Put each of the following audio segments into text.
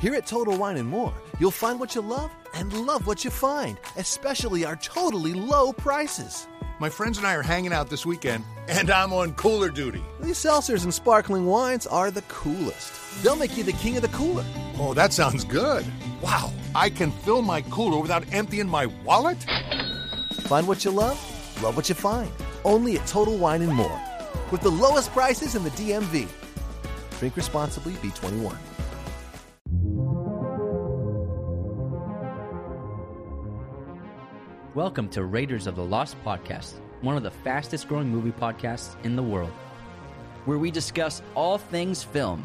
Here at Total Wine and More, you'll find what you love and love what you find, especially our totally low prices. My friends and I are hanging out this weekend, and I'm on cooler duty. These seltzers and sparkling wines are the coolest. They'll make you the king of the cooler. Oh, that sounds good. Wow, I can fill my cooler without emptying my wallet? Find what you love, love what you find. Only at Total Wine and More. With the lowest prices in the DMV. Drink responsibly, B21. Welcome to Raiders of the Lost Podcast, one of the fastest growing movie podcasts in the world, where we discuss all things film.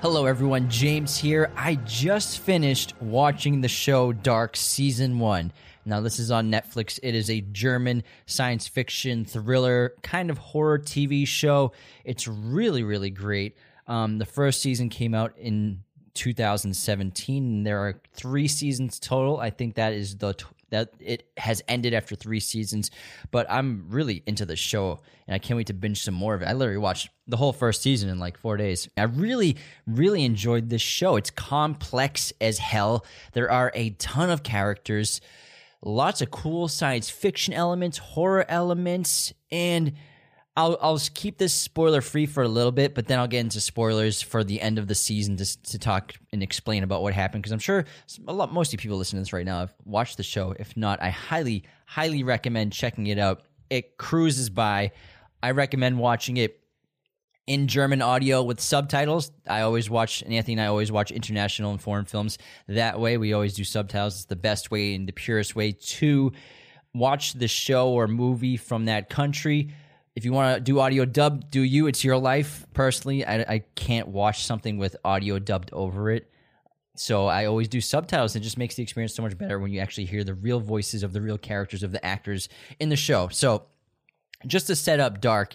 Hello, everyone. James here. I just finished watching the show Dark Season 1. Now, this is on Netflix. It is a German science fiction thriller kind of horror TV show. It's really, really great. Um, the first season came out in 2017. And there are three seasons total. I think that is the t- that it has ended after three seasons. But I'm really into the show, and I can't wait to binge some more of it. I literally watched the whole first season in like four days. I really, really enjoyed this show. It's complex as hell. There are a ton of characters lots of cool science fiction elements, horror elements, and I'll I'll keep this spoiler free for a little bit, but then I'll get into spoilers for the end of the season to to talk and explain about what happened because I'm sure a lot most of people listening to this right now have watched the show. If not, I highly highly recommend checking it out. It cruises by. I recommend watching it in German audio with subtitles. I always watch, Anthony and I always watch international and foreign films that way. We always do subtitles. It's the best way and the purest way to watch the show or movie from that country. If you want to do audio dub, do you? It's your life. Personally, I, I can't watch something with audio dubbed over it. So I always do subtitles. It just makes the experience so much better when you actually hear the real voices of the real characters of the actors in the show. So just to set up Dark,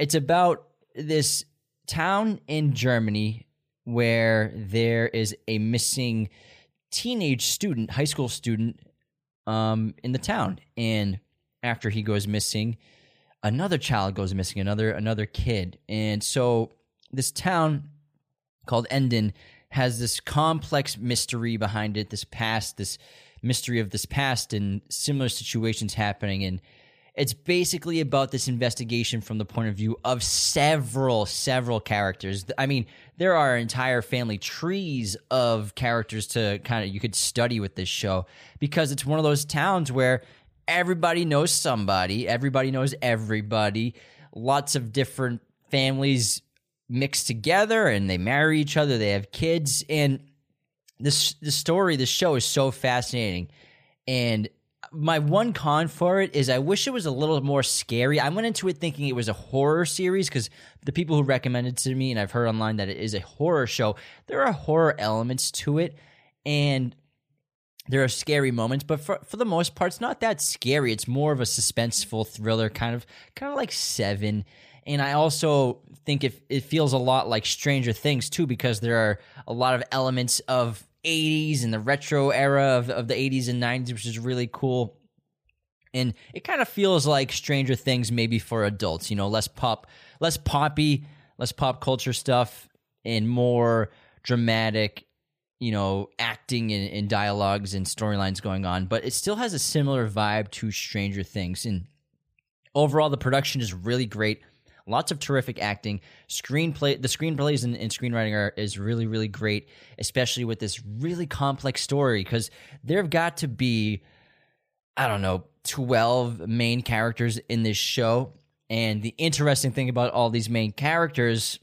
it's about this town in Germany where there is a missing teenage student, high school student, um, in the town, and after he goes missing, another child goes missing, another another kid, and so this town called Winden has this complex mystery behind it, this past, this mystery of this past, and similar situations happening, and it's basically about this investigation from the point of view of several, several characters. I mean, there are entire family trees of characters to kind of you could study with this show because it's one of those towns where everybody knows somebody, everybody knows everybody. Lots of different families mixed together and they marry each other, they have kids and this the story, the show is so fascinating. And my one con for it is I wish it was a little more scary. I went into it thinking it was a horror series because the people who recommended to me, and I've heard online that it is a horror show, there are horror elements to it, and there are scary moments, but for for the most part, it's not that scary. It's more of a suspenseful thriller, kind of kind of like Seven. And I also think it, it feels a lot like Stranger Things too, because there are a lot of elements of 80s and the retro era of, of the 80s and 90s, which is really cool. And it kind of feels like Stranger Things maybe for adults, you know, less pop, less poppy, less pop culture stuff, and more dramatic, you know, acting and, and dialogues and storylines going on. But it still has a similar vibe to Stranger Things. And overall, the production is really great lots of terrific acting. Screenplay, the screenplays and, and screenwriting are is really really great, especially with this really complex story because there have got to be, I don't know, twelve main characters in this show. And the interesting thing about all these main characters,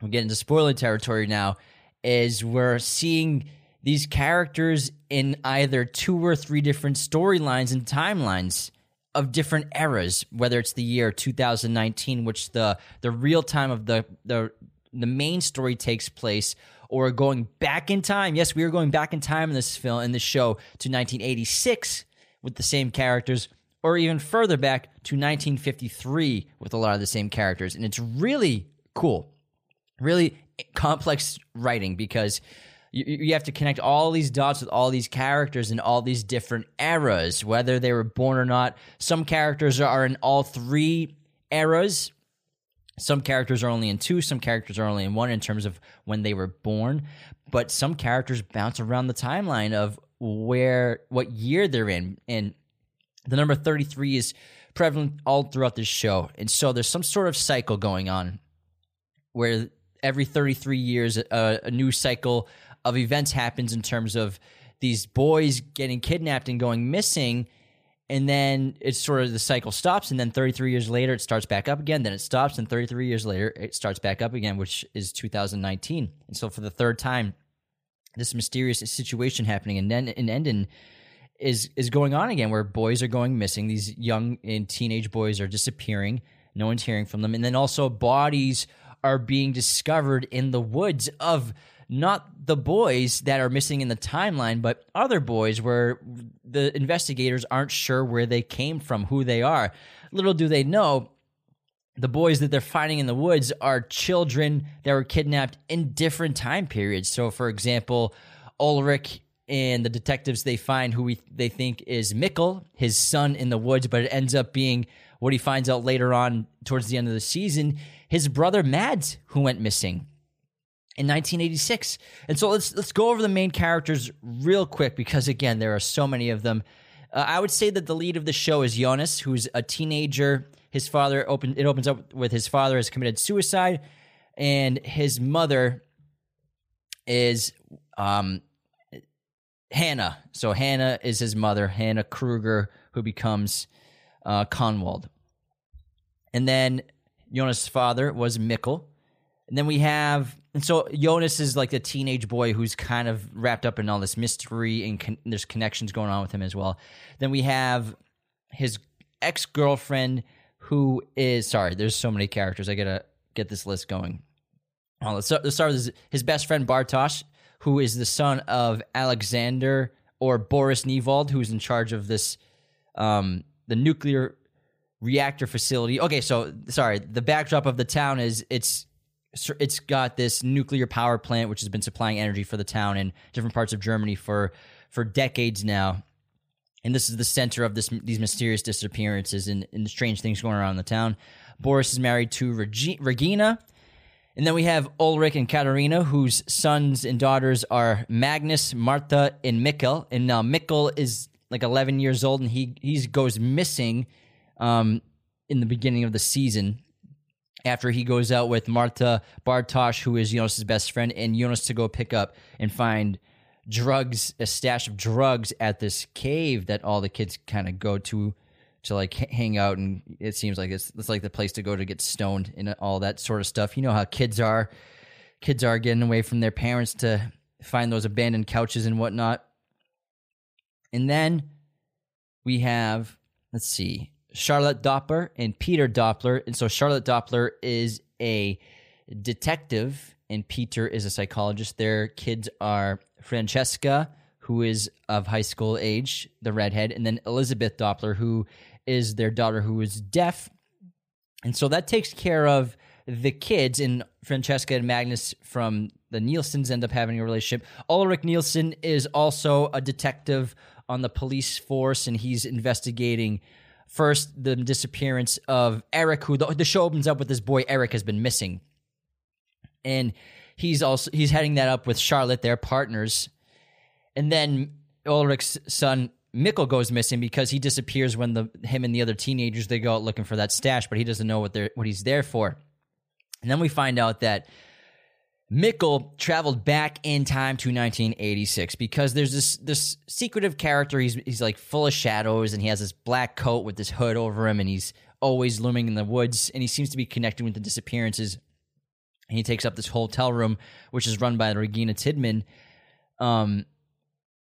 I'm getting to spoiler territory now, is we're seeing these characters in either two or three different storylines and timelines of different eras, whether it's the year 2019, which the the real time of the the the main story takes place, or going back in time. Yes, we are going back in time in this film in this show to 1986 with the same characters, or even further back to 1953 with a lot of the same characters, and it's really cool, really complex writing because you, you have to connect all these dots with all these characters in all these different eras, whether they were born or not. Some characters are in all three eras. Some characters are only in two, some characters are only in one in terms of when they were born, but some characters bounce around the timeline of where what year they're in. And the number 33 is prevalent all throughout this show. And so there's some sort of cycle going on where every 33 years a, a new cycle of events happens in terms of these boys getting kidnapped and going missing and then it's sort of the cycle stops and then 33 years later it starts back up again. Then it stops and 33 years later it starts back up again which is 2019 and so for the third time this mysterious situation happening and then in Winden is is going on again where boys are going missing these young and teenage boys are disappearing no one's hearing from them and then also bodies are being discovered in the woods of not the boys that are missing in the timeline, but other boys where the investigators aren't sure where they came from, who they are. Little do they know, the boys that they're finding in the woods are children that were kidnapped in different time periods. So, for example, Ulrich and the detectives they find who we, they think is Mikkel, his son in the woods, but it ends up being what he finds out later on towards the end of the season his brother Mads, who went missing in 1986. And so let's let's go over the main characters real quick because again there are so many of them. Uh, I would say that the lead of the show is Jonas, who's a teenager. His father open it opens up with his father has committed suicide, and his mother is um, Hannah. So Hannah is his mother, Hannah Kruger, who becomes uh, Kahnwald. And then Jonas' father was Mikkel. And then we have, and so Jonas is like the teenage boy who's kind of wrapped up in all this mystery and con- there's connections going on with him as well. Then we have his ex girlfriend who is, sorry, there's so many characters. I gotta get this list going. Well, let's, start, let's start with his, his best friend Bartosz, who is the son of Alexander or Boris Niewald, who's in charge of this, um, the nuclear reactor facility. Okay, so sorry, the backdrop of the town is it's it's got this nuclear power plant which has been supplying energy for the town in different parts of Germany for for decades now. And this is the center of this these mysterious disappearances and, and strange things going around in the town. Boris is married to Regi- Regina. And then we have Ulrich and Katharina, whose sons and daughters are Magnus, Martha, and Mikkel. And now Mikkel is like 11 years old, and he he goes missing um, in the beginning of the season after he goes out with Martha Bartosz, who is Jonas' best friend, and Jonas to go pick up and find drugs, a stash of drugs at this cave that all the kids kind of go to to like hang out, and it seems like it's it's like the place to go to get stoned and all that sort of stuff. You know how kids are, kids are getting away from their parents to find those abandoned couches and whatnot. And then we have, let's see, Charlotte Doppler and Peter Doppler. And so Charlotte Doppler is a detective and Peter is a psychologist. Their kids are Francesca, who is of high school age, the redhead, and then Elizabeth Doppler, who is their daughter who is deaf. And so that takes care of the kids, and Francesca and Magnus from the Nielsen's end up having a relationship. Ulrich Nielsen is also a detective on the police force, and he's investigating First, the disappearance of Eric, who the, the show opens up with this boy Eric has been missing, and he's also he's heading that up with Charlotte, their partners, and then Ulrich's son Mikkel goes missing because he disappears when the him and the other teenagers they go out looking for that stash, but he doesn't know what they're what he's there for. And then we find out that Mikkel traveled back in time to 1986 because there's this this secretive character. He's he's like full of shadows and he has this black coat with this hood over him and he's always looming in the woods and he seems to be connected with the disappearances. And he takes up this hotel room which is run by Regina Tiedemann. Um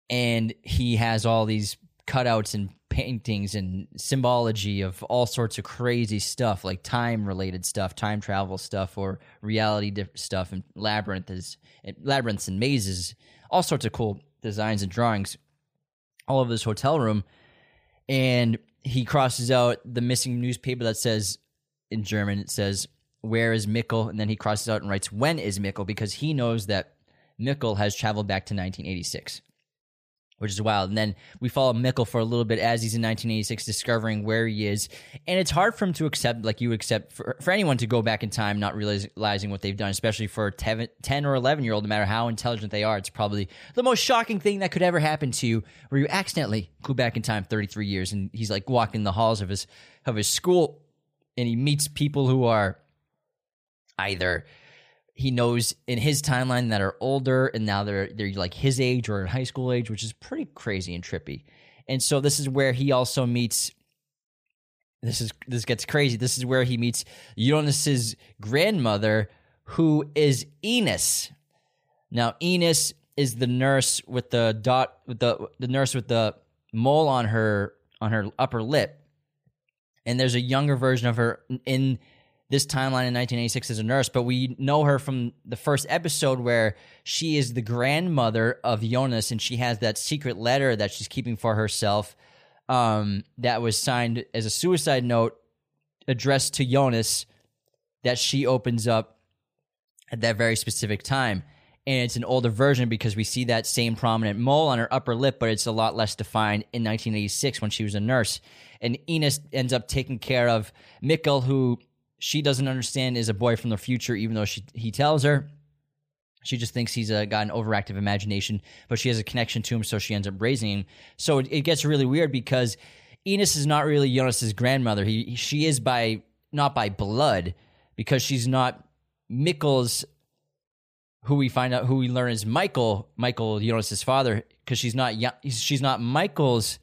and he has all these cutouts and paintings and symbology of all sorts of crazy stuff like time related stuff time travel stuff or reality stuff and labyrinth is labyrinths and mazes all sorts of cool designs and drawings all over this hotel room and he crosses out the missing newspaper that says in german it says where is Mikkel? And then he crosses out and writes, when is Mikkel? Because he knows that Mikkel has traveled back to 1986 which is wild. And then we follow Mikkel for a little bit as he's in 1986, discovering where he is. And it's hard for him to accept, like you accept, for, for anyone to go back in time, not realizing what they've done, especially for a 10 or 11 year old, no matter how intelligent they are. It's probably the most shocking thing that could ever happen to you, where you accidentally go back in time 33 years. And he's like walking the halls of his, of his school and he meets people who are either he knows in his timeline that are older and now they're they're like his age or in high school age, which is pretty crazy and trippy. And so this is where he also meets this is this gets crazy. This is where he meets Jonas's grandmother, who is Ines. Now Ines is the nurse with the dot with the the nurse with the mole on her on her upper lip. And there's a younger version of her in this timeline in 1986 as a nurse, but we know her from the first episode where she is the grandmother of Jonas and she has that secret letter that she's keeping for herself um, that was signed as a suicide note addressed to Jonas that she opens up at that very specific time. And it's an older version because we see that same prominent mole on her upper lip, but it's a lot less defined in 1986 when she was a nurse. And Ines ends up taking care of Mikkel, who she doesn't understand is a boy from the future, even though she he tells her. She just thinks he's a, got an overactive imagination, but she has a connection to him, so she ends up raising him. So it, it gets really weird because Ines is not really Jonas's grandmother. He she is by not by blood because she's not Mikkel's. Who we find out who we learn is Michael, Michael Jonas's father, because she's not she's not Michael's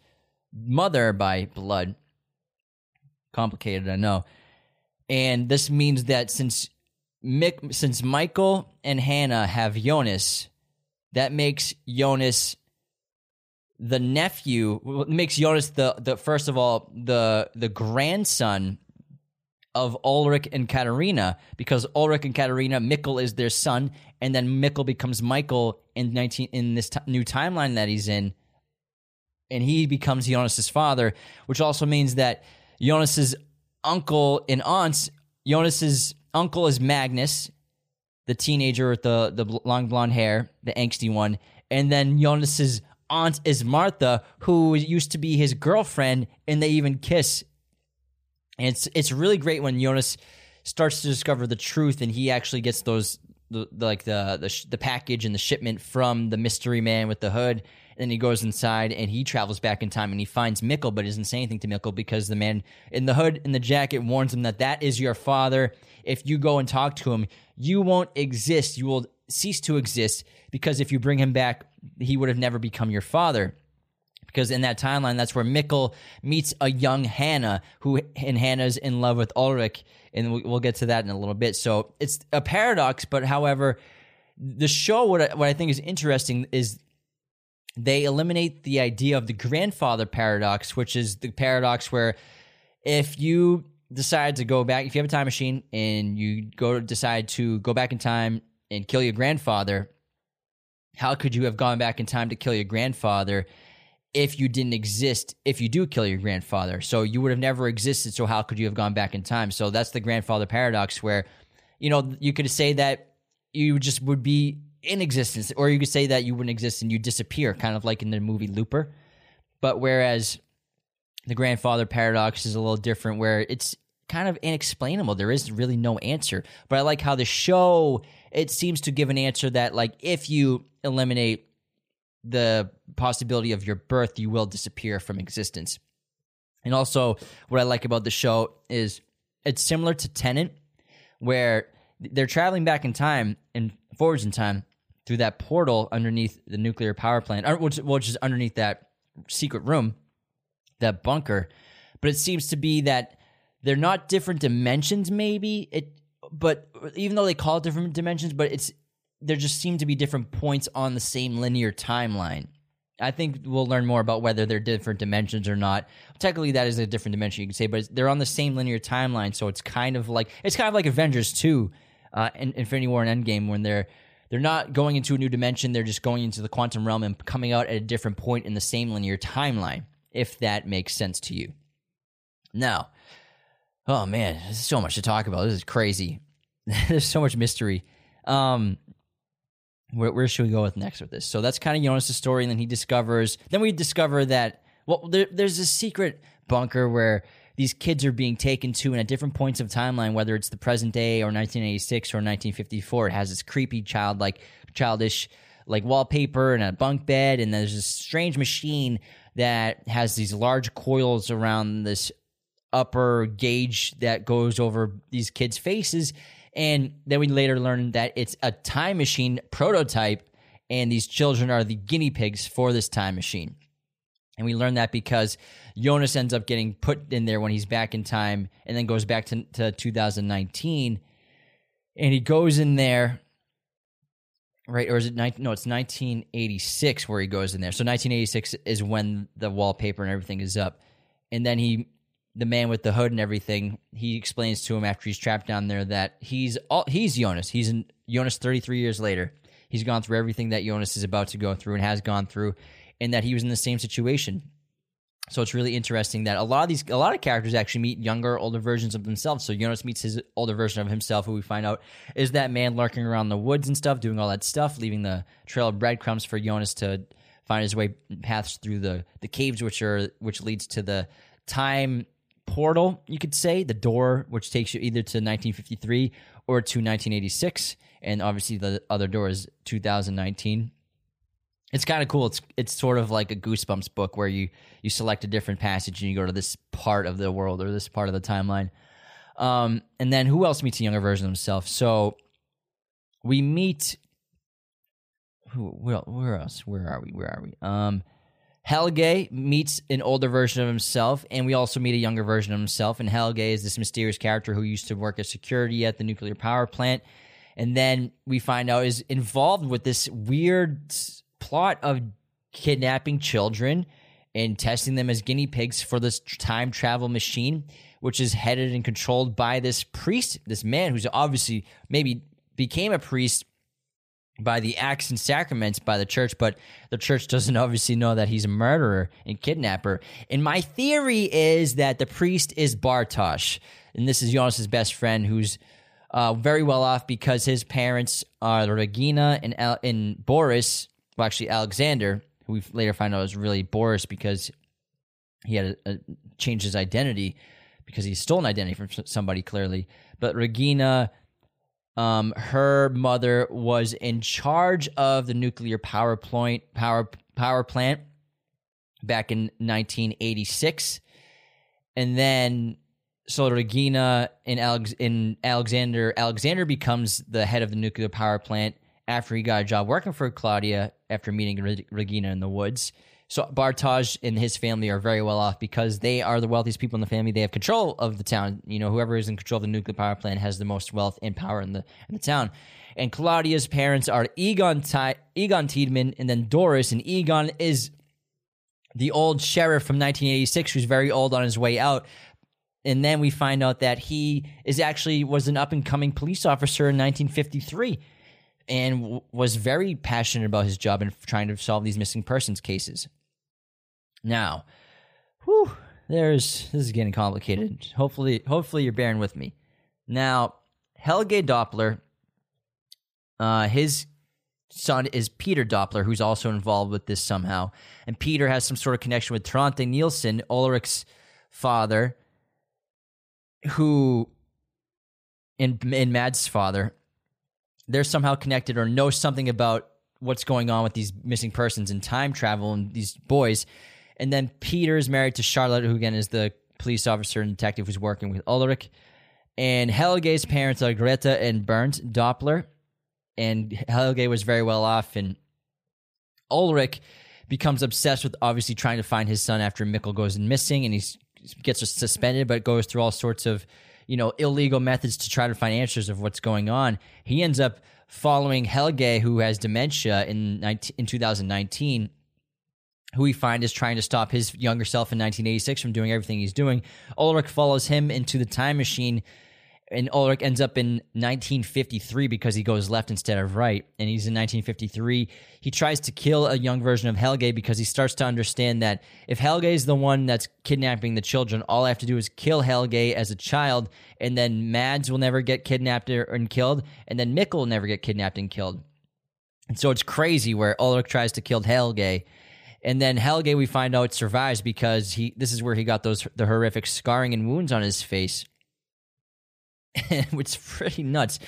mother by blood. Complicated, I know and this means that since Mick, since Michael and Hannah have Jonas, that makes Jonas the nephew. Makes Jonas the the first of all the the grandson of Ulrich and Katharina because Ulrich and Katharina Mikkel is their son, and then Mikkel becomes Michael in nineteen in this t- new timeline that he's in, and he becomes Jonas's father, which also means that Jonas's uncle and aunts. Jonas's uncle is Magnus, the teenager with the, the long blonde hair, the angsty one. And then Jonas's aunt is Martha, who used to be his girlfriend, and they even kiss. And it's it's really great when Jonas starts to discover the truth, and he actually gets those the, the like the the, the package and the shipment from the mystery man with the hood, then he goes inside and he travels back in time and he finds Mikkel, but doesn't say anything to Mikkel because the man in the hood in the jacket warns him that that is your father. If you go and talk to him, you won't exist. You will cease to exist because if you bring him back, he would have never become your father because in that timeline, that's where Mikkel meets a young Hannah, who and Hannah's in love with Ulrich, and we'll get to that in a little bit. So it's a paradox, but however, the show what I, what I think is interesting is they eliminate the idea of the grandfather paradox, which is the paradox where if you decide to go back, if you have a time machine and you go decide to go back in time and kill your grandfather, how could you have gone back in time to kill your grandfather if you didn't exist if you do kill your grandfather? So you would have never existed. So how could you have gone back in time? So that's the grandfather paradox where, you know, you could say that you just would be in existence, or you could say that you wouldn't exist and you disappear, kind of like in the movie Looper. But whereas the grandfather paradox is a little different, where it's kind of inexplainable. There is really no answer. But I like how the show it seems to give an answer that like if you eliminate the possibility of your birth, you will disappear from existence. And also, what I like about the show is it's similar to Tenet, where they're traveling back in time and forwards in time, through that portal underneath the nuclear power plant, which, which is underneath that secret room, that bunker. But it seems to be that they're not different dimensions, maybe it. But even though they call it different dimensions, but it's there just seem to be different points on the same linear timeline. I think we'll learn more about whether they're different dimensions or not. Technically, that is a different dimension you can say, but they're on the same linear timeline, so it's kind of like it's kind of like Avengers two, uh, and Infinity War and Endgame when they're they're not going into a new dimension. They're just going into the quantum realm and coming out at a different point in the same linear timeline, if that makes sense to you. Now, oh man, there's so much to talk about. This is crazy. there's so much mystery. Um, where, where should we go with next with this? So that's kind of Jonas' story, and then he discovers. Then we discover that well, there, there's a secret bunker where these kids are being taken to, and at different points of timeline, whether it's the present day or 1986 or 1954, it has this creepy child like childish like wallpaper and a bunk bed, and there's this strange machine that has these large coils around this upper gauge that goes over these kids' faces. And then we later learn that it's a time machine prototype, and these children are the guinea pigs for this time machine. And we learn that because Jonas ends up getting put in there when he's back in time and then goes back to, to 2019. And he goes in there, right? Or is it 19, no, it's 1986 where he goes in there. So 1986 is when the wallpaper and everything is up. And then he, the man with the hood and everything, he explains to him after he's trapped down there that he's all, he's Jonas. He's in Jonas 33 years later. He's gone through everything that Jonas is about to go through and has gone through and that he was in the same situation. So it's really interesting that a lot of these, a lot of characters actually meet younger, older versions of themselves. So Jonas meets his older version of himself, who we find out is that man lurking around the woods and stuff, doing all that stuff, leaving the trail of breadcrumbs for Jonas to find his way paths through the the caves, which are which leads to the time portal, you could say, the door which takes you either to 1953 or to 1986, and obviously the other door is 2019 it's kind of cool. It's it's sort of like a Goosebumps book where you you select a different passage and you go to this part of the world or this part of the timeline. Um, and then who else meets a younger version of himself? So we meet who? Where, where else? Where are we? Where are we? Um, Helge meets an older version of himself, and we also meet a younger version of himself. And Helge is this mysterious character who used to work as security at the nuclear power plant, and then we find out is involved with this weird plot of kidnapping children and testing them as guinea pigs for this time travel machine, which is headed and controlled by this priest, this man who's obviously maybe became a priest by the acts and sacraments by the church, but the church doesn't obviously know that he's a murderer and kidnapper. And my theory is that the priest is Bartosz, and this is Jonas's best friend who's uh, very well off because his parents are Regina and, Al- and Boris, well, actually Alexander, who we later find out was really Boris because he had a, a, changed his identity because he stole an identity from somebody clearly. But Regina, um, her mother was in charge of the nuclear power plant power power plant back in 1986, and then so Regina and Alex Alexander Alexander becomes the head of the nuclear power plant after he got a job working for Claudia after meeting Regina in the woods. So Bartosz and his family are very well off because they are the wealthiest people in the family. They have control of the town. You know, whoever is in control of the nuclear power plant has the most wealth and power in the in the town. And Claudia's parents are Egon Egon Tiedemann and then Doris. And Egon is the old sheriff from 1986 who's very old on his way out. And then we find out that he is actually was an up and coming police officer in 1953 and w- was very passionate about his job and trying to solve these missing persons cases. Now, whew, there's this is getting complicated. Hopefully, hopefully you're bearing with me. Now, Helge Doppler, uh, his son is Peter Doppler, who's also involved with this somehow, and Peter has some sort of connection with Tronte Nielsen, Ulrich's father, who, in in Mad's father, they're somehow connected or know something about what's going on with these missing persons and time travel and these boys. And then Peter is married to Charlotte, who again is the police officer and detective who's working with Ulrich. And Helge's parents are Greta and Bernd Doppler. And Helge was very well off, and Ulrich becomes obsessed with obviously trying to find his son after Mikkel goes missing, and he gets suspended, but goes through all sorts of you know, illegal methods to try to find answers of what's going on. He ends up following Helge, who has dementia in 19, in 2019, who we find is trying to stop his younger self in 1986 from doing everything he's doing. Ulrich follows him into the time machine and Ulrich ends up in 1953 because he goes left instead of right. And he's in 1953. He tries to kill a young version of Helge because he starts to understand that if Helge is the one that's kidnapping the children, all I have to do is kill Helge as a child, and then Mads will never get kidnapped and killed, and then Mikkel will never get kidnapped and killed. And so it's crazy where Ulrich tries to kill Helge. And then Helge, we find out, survives because he. This is where he got those the horrific scarring and wounds on his face, which is pretty nuts.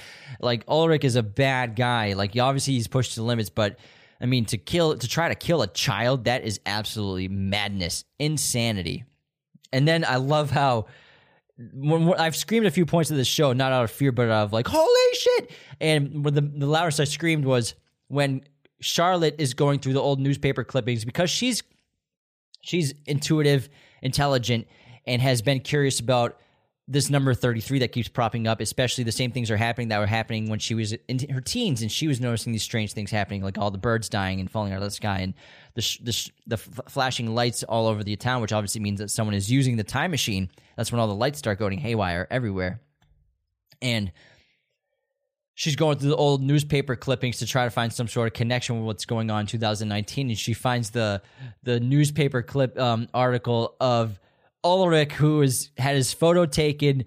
Like Ulrich is a bad guy. Like obviously he's pushed to the limits, but I mean to kill to try to kill a child that is absolutely madness, insanity. And then I love how when, when- I've screamed a few points of this show, not out of fear, but out of like holy shit. And when the the loudest I screamed was when Charlotte is going through the old newspaper clippings because she's she's intuitive, intelligent, and has been curious about this number 33 that keeps propping up, especially the same things are happening that were happening when she was in her teens and she was noticing these strange things happening, like all the birds dying and falling out of the sky and the, sh- the, sh- the f- flashing lights all over the town, which obviously means that someone is using the time machine. That's when all the lights start going haywire everywhere. And she's going through the old newspaper clippings to try to find some sort of connection with what's going on in 2019 and she finds the the newspaper clip um, article of Ulrich who has had his photo taken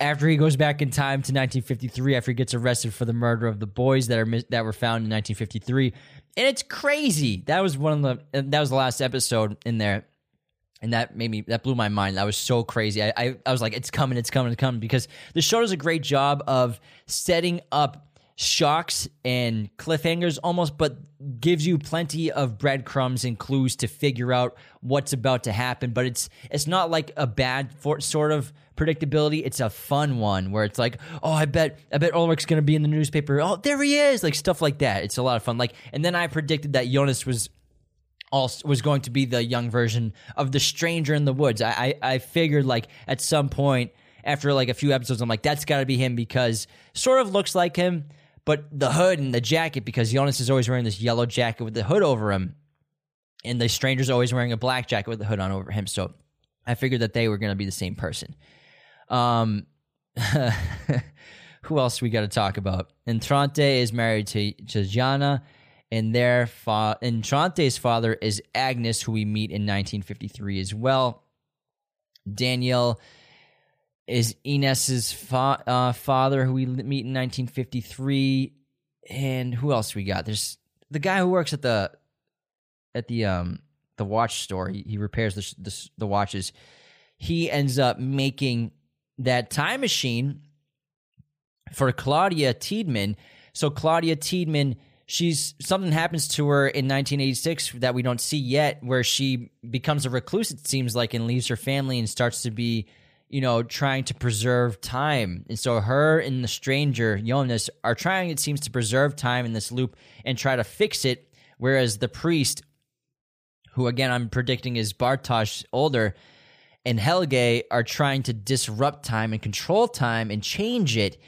after he goes back in time to 1953 after he gets arrested for the murder of the boys that are that were found in 1953 and it's crazy that was one of the that was the last episode in there and that made me that blew my mind. That was so crazy. I, I I was like, it's coming, it's coming, it's coming because the show does a great job of setting up shocks and cliffhangers almost, but gives you plenty of breadcrumbs and clues to figure out what's about to happen. But it's it's not like a bad for, sort of predictability. It's a fun one where it's like, oh, I bet I bet Ulrich's gonna be in the newspaper. Oh, there he is, like stuff like that. It's a lot of fun. Like, and then I predicted that Jonas was also was going to be the young version of the stranger in the woods. I, I, I figured like at some point after like a few episodes, I'm like, that's got to be him because sort of looks like him, but the hood and the jacket because Jonas is always wearing this yellow jacket with the hood over him, and the stranger's always wearing a black jacket with the hood on over him. So I figured that they were going to be the same person. Um, who else we got to talk about? Entrante is married to, to Jana, and their fa- Entrante's father is Agnes, who we meet in 1953 as well. Daniel is Ines's fa- uh, father, who we meet in 1953, and who else we got? There's the guy who works at the at the um the watch store. He, he repairs the, the the watches. He ends up making that time machine for Claudia Tiedemann. So Claudia Tiedemann, she's something happens to her in 1986 that we don't see yet, where she becomes a recluse. It seems like and leaves her family and starts to be, you know, trying to preserve time. And so her and the stranger Jonas are trying, it seems, to preserve time in this loop and try to fix it. Whereas the priest, who again I'm predicting is Bartosz older, and Helge are trying to disrupt time and control time and change it.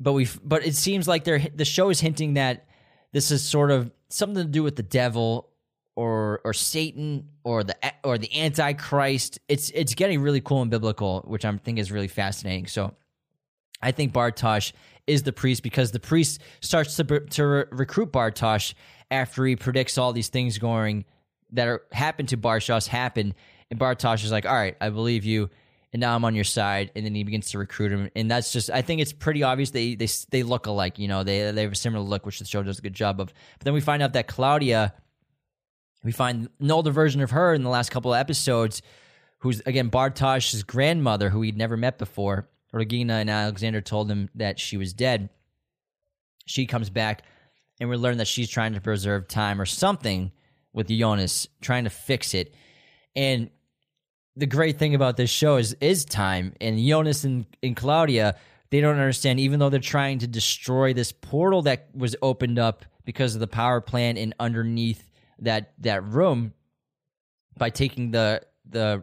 But we, but it seems like they're the show is hinting that this is sort of something to do with the devil or or Satan or the or the Antichrist. It's it's getting really cool and biblical, which I think is really fascinating. So I think Bartosz is the priest because the priest starts to to re- recruit Bartosz after he predicts all these things going that are happen to Bartosz happen, and Bartosz is like, "All right, I believe you." And now I'm on your side, and then he begins to recruit him, and that's just. I think it's pretty obvious they they they look alike. You know, they they have a similar look, which the show does a good job of. But then we find out that Claudia, we find an older version of her in the last couple of episodes, who's again Bartosz's grandmother, who he'd never met before. Regina and Alexander told him that she was dead. She comes back, and we learn that she's trying to preserve time or something with Jonas, trying to fix it. And the great thing about this show is is time. And Jonas and, and Claudia, they don't understand, even though they're trying to destroy this portal that was opened up because of the power plant and underneath that that room by taking the the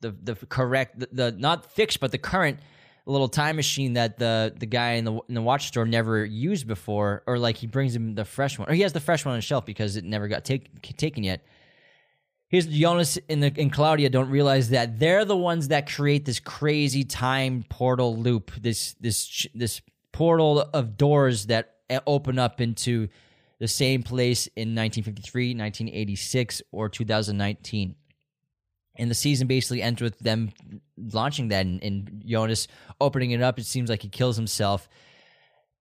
the the correct the, the not fixed but the current little time machine that the the guy in the in the watch store never used before or like he brings him the fresh one or he has the fresh one on the shelf because it never got take, taken yet. Here's Jonas and, the, and Claudia don't realize that they're the ones that create this crazy time portal loop, this this this portal of doors that eh, open up into the same place in 1953, 1986, or 2019. And the season basically ends with them launching that, and, and Jonas opening it up. It seems like he kills himself.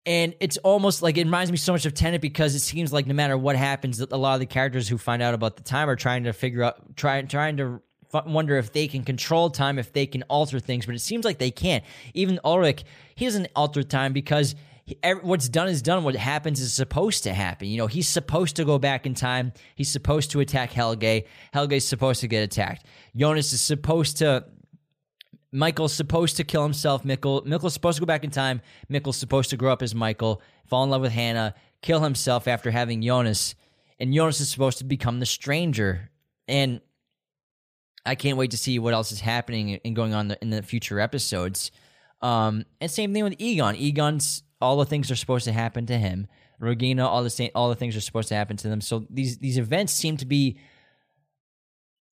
and it's almost like it reminds me so much of Tenet because it seems like no matter what happens, a lot of the characters who find out about the time are trying to figure out, trying trying to wonder if they can control time, if they can alter things, but it seems like they can't. Even Ulrich, he doesn't alter time because what's done is done. What happens is supposed to happen. You know, he's supposed to go back in time. He's supposed to attack Helge. Helge's supposed to get attacked. Jonas is supposed to. Michael's supposed to kill himself. Mikkel, Mikkel's supposed to go back in time. Mikkel's supposed to grow up as Michael, fall in love with Hannah, kill himself after having Jonas, and Jonas is supposed to become the stranger. And I can't wait to see what else is happening and going on in the future episodes. Um, and same thing with Egon. Egon's all the things are supposed to happen to him. Regina, all the same, all the things are supposed to happen to them. So these these events seem to be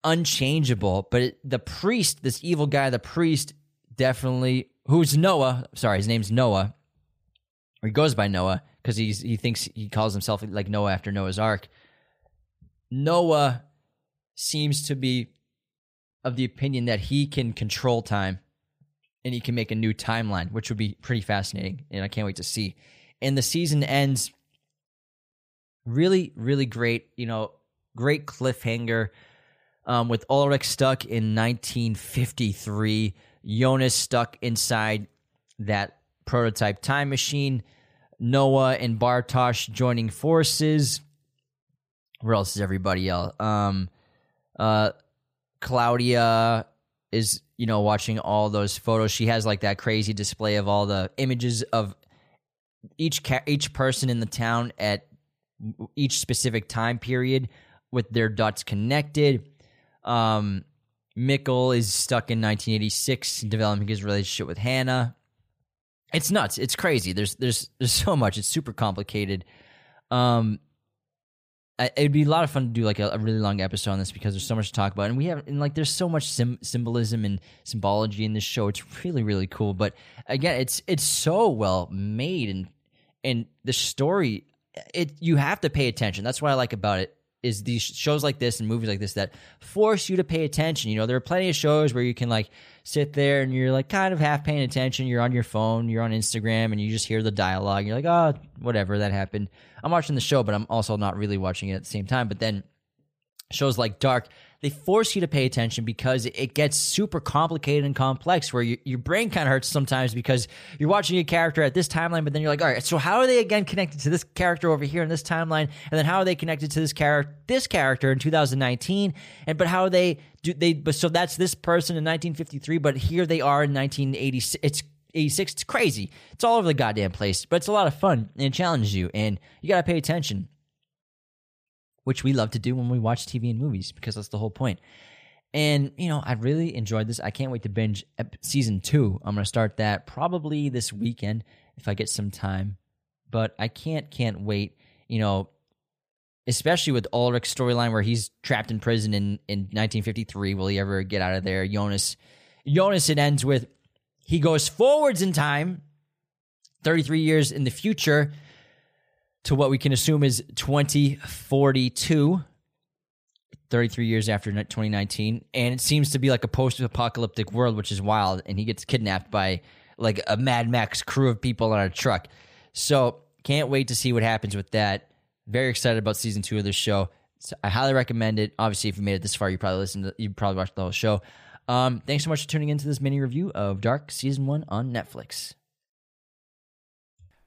unchangeable. But it, the priest, this evil guy, the priest, definitely who's Noah. Sorry, his name's Noah. Or he goes by Noah because he's he thinks he calls himself like Noah after Noah's Ark. Noah seems to be of the opinion that he can control time and he can make a new timeline, which would be pretty fascinating. And I can't wait to see. And the season ends really, really great. You know, great cliffhanger um, with Ulrich stuck in 1953, Jonas stuck inside that prototype time machine, Noah and Bartosz joining forces. Where else is everybody else? Um, uh, Claudia is, you know, watching all those photos. She has like that crazy display of all the images of each ca- each person in the town at each specific time period with their dots connected. Um, Mikkel is stuck in 1986, developing his relationship with Hannah. It's nuts. It's crazy. There's there's there's so much. It's super complicated. Um, it'd be a lot of fun to do like a, a, really long episode on this because there's so much to talk about. And we have and like there's so much sim- symbolism and symbology in this show. It's really really cool. But again it's it's so well made and and the story it you have to pay attention. That's what i like about it is these shows like this and movies like this that force you to pay attention. You know, there are plenty of shows where you can like sit there and you're like kind of half paying attention. You're on your phone, you're on Instagram, and you just hear the dialogue. You're like, oh, whatever, that happened. I'm watching the show, but I'm also not really watching it at the same time. But then shows like Dark, they force you to pay attention because it gets super complicated and complex where you, your brain kind of hurts sometimes because you're watching a character at this timeline but then you're like all right so how are they again connected to this character over here in this timeline? And then how are they connected to this character this character in 2019 and but how are they do they but so that's this person in 1953 but here they are in 1986 it's 86 it's crazy. It's all over the goddamn place but it's a lot of fun and it challenges you and you got to pay attention which we love to do when we watch TV and movies because that's the whole point. And, you know, I really enjoyed this. I can't wait to binge season two. I'm going to start that probably this weekend if I get some time. But I can't, can't wait, you know, especially with Ulrich's storyline where he's trapped in prison in, in 1953. Will he ever get out of there? Jonas, Jonas, it ends with he goes forwards in time, 33 years in the future to what we can assume is 2042, 33 years after 2019. And it seems to be like a post apocalyptic world, which is wild. And he gets kidnapped by like a Mad Max crew of people on a truck. So can't wait to see what happens with that. Very excited about season two of this show. So I highly recommend it. Obviously, if you made it this far, you probably listened to, you probably watched the whole show. Um, thanks so much for tuning into this mini review of Dark season one on Netflix.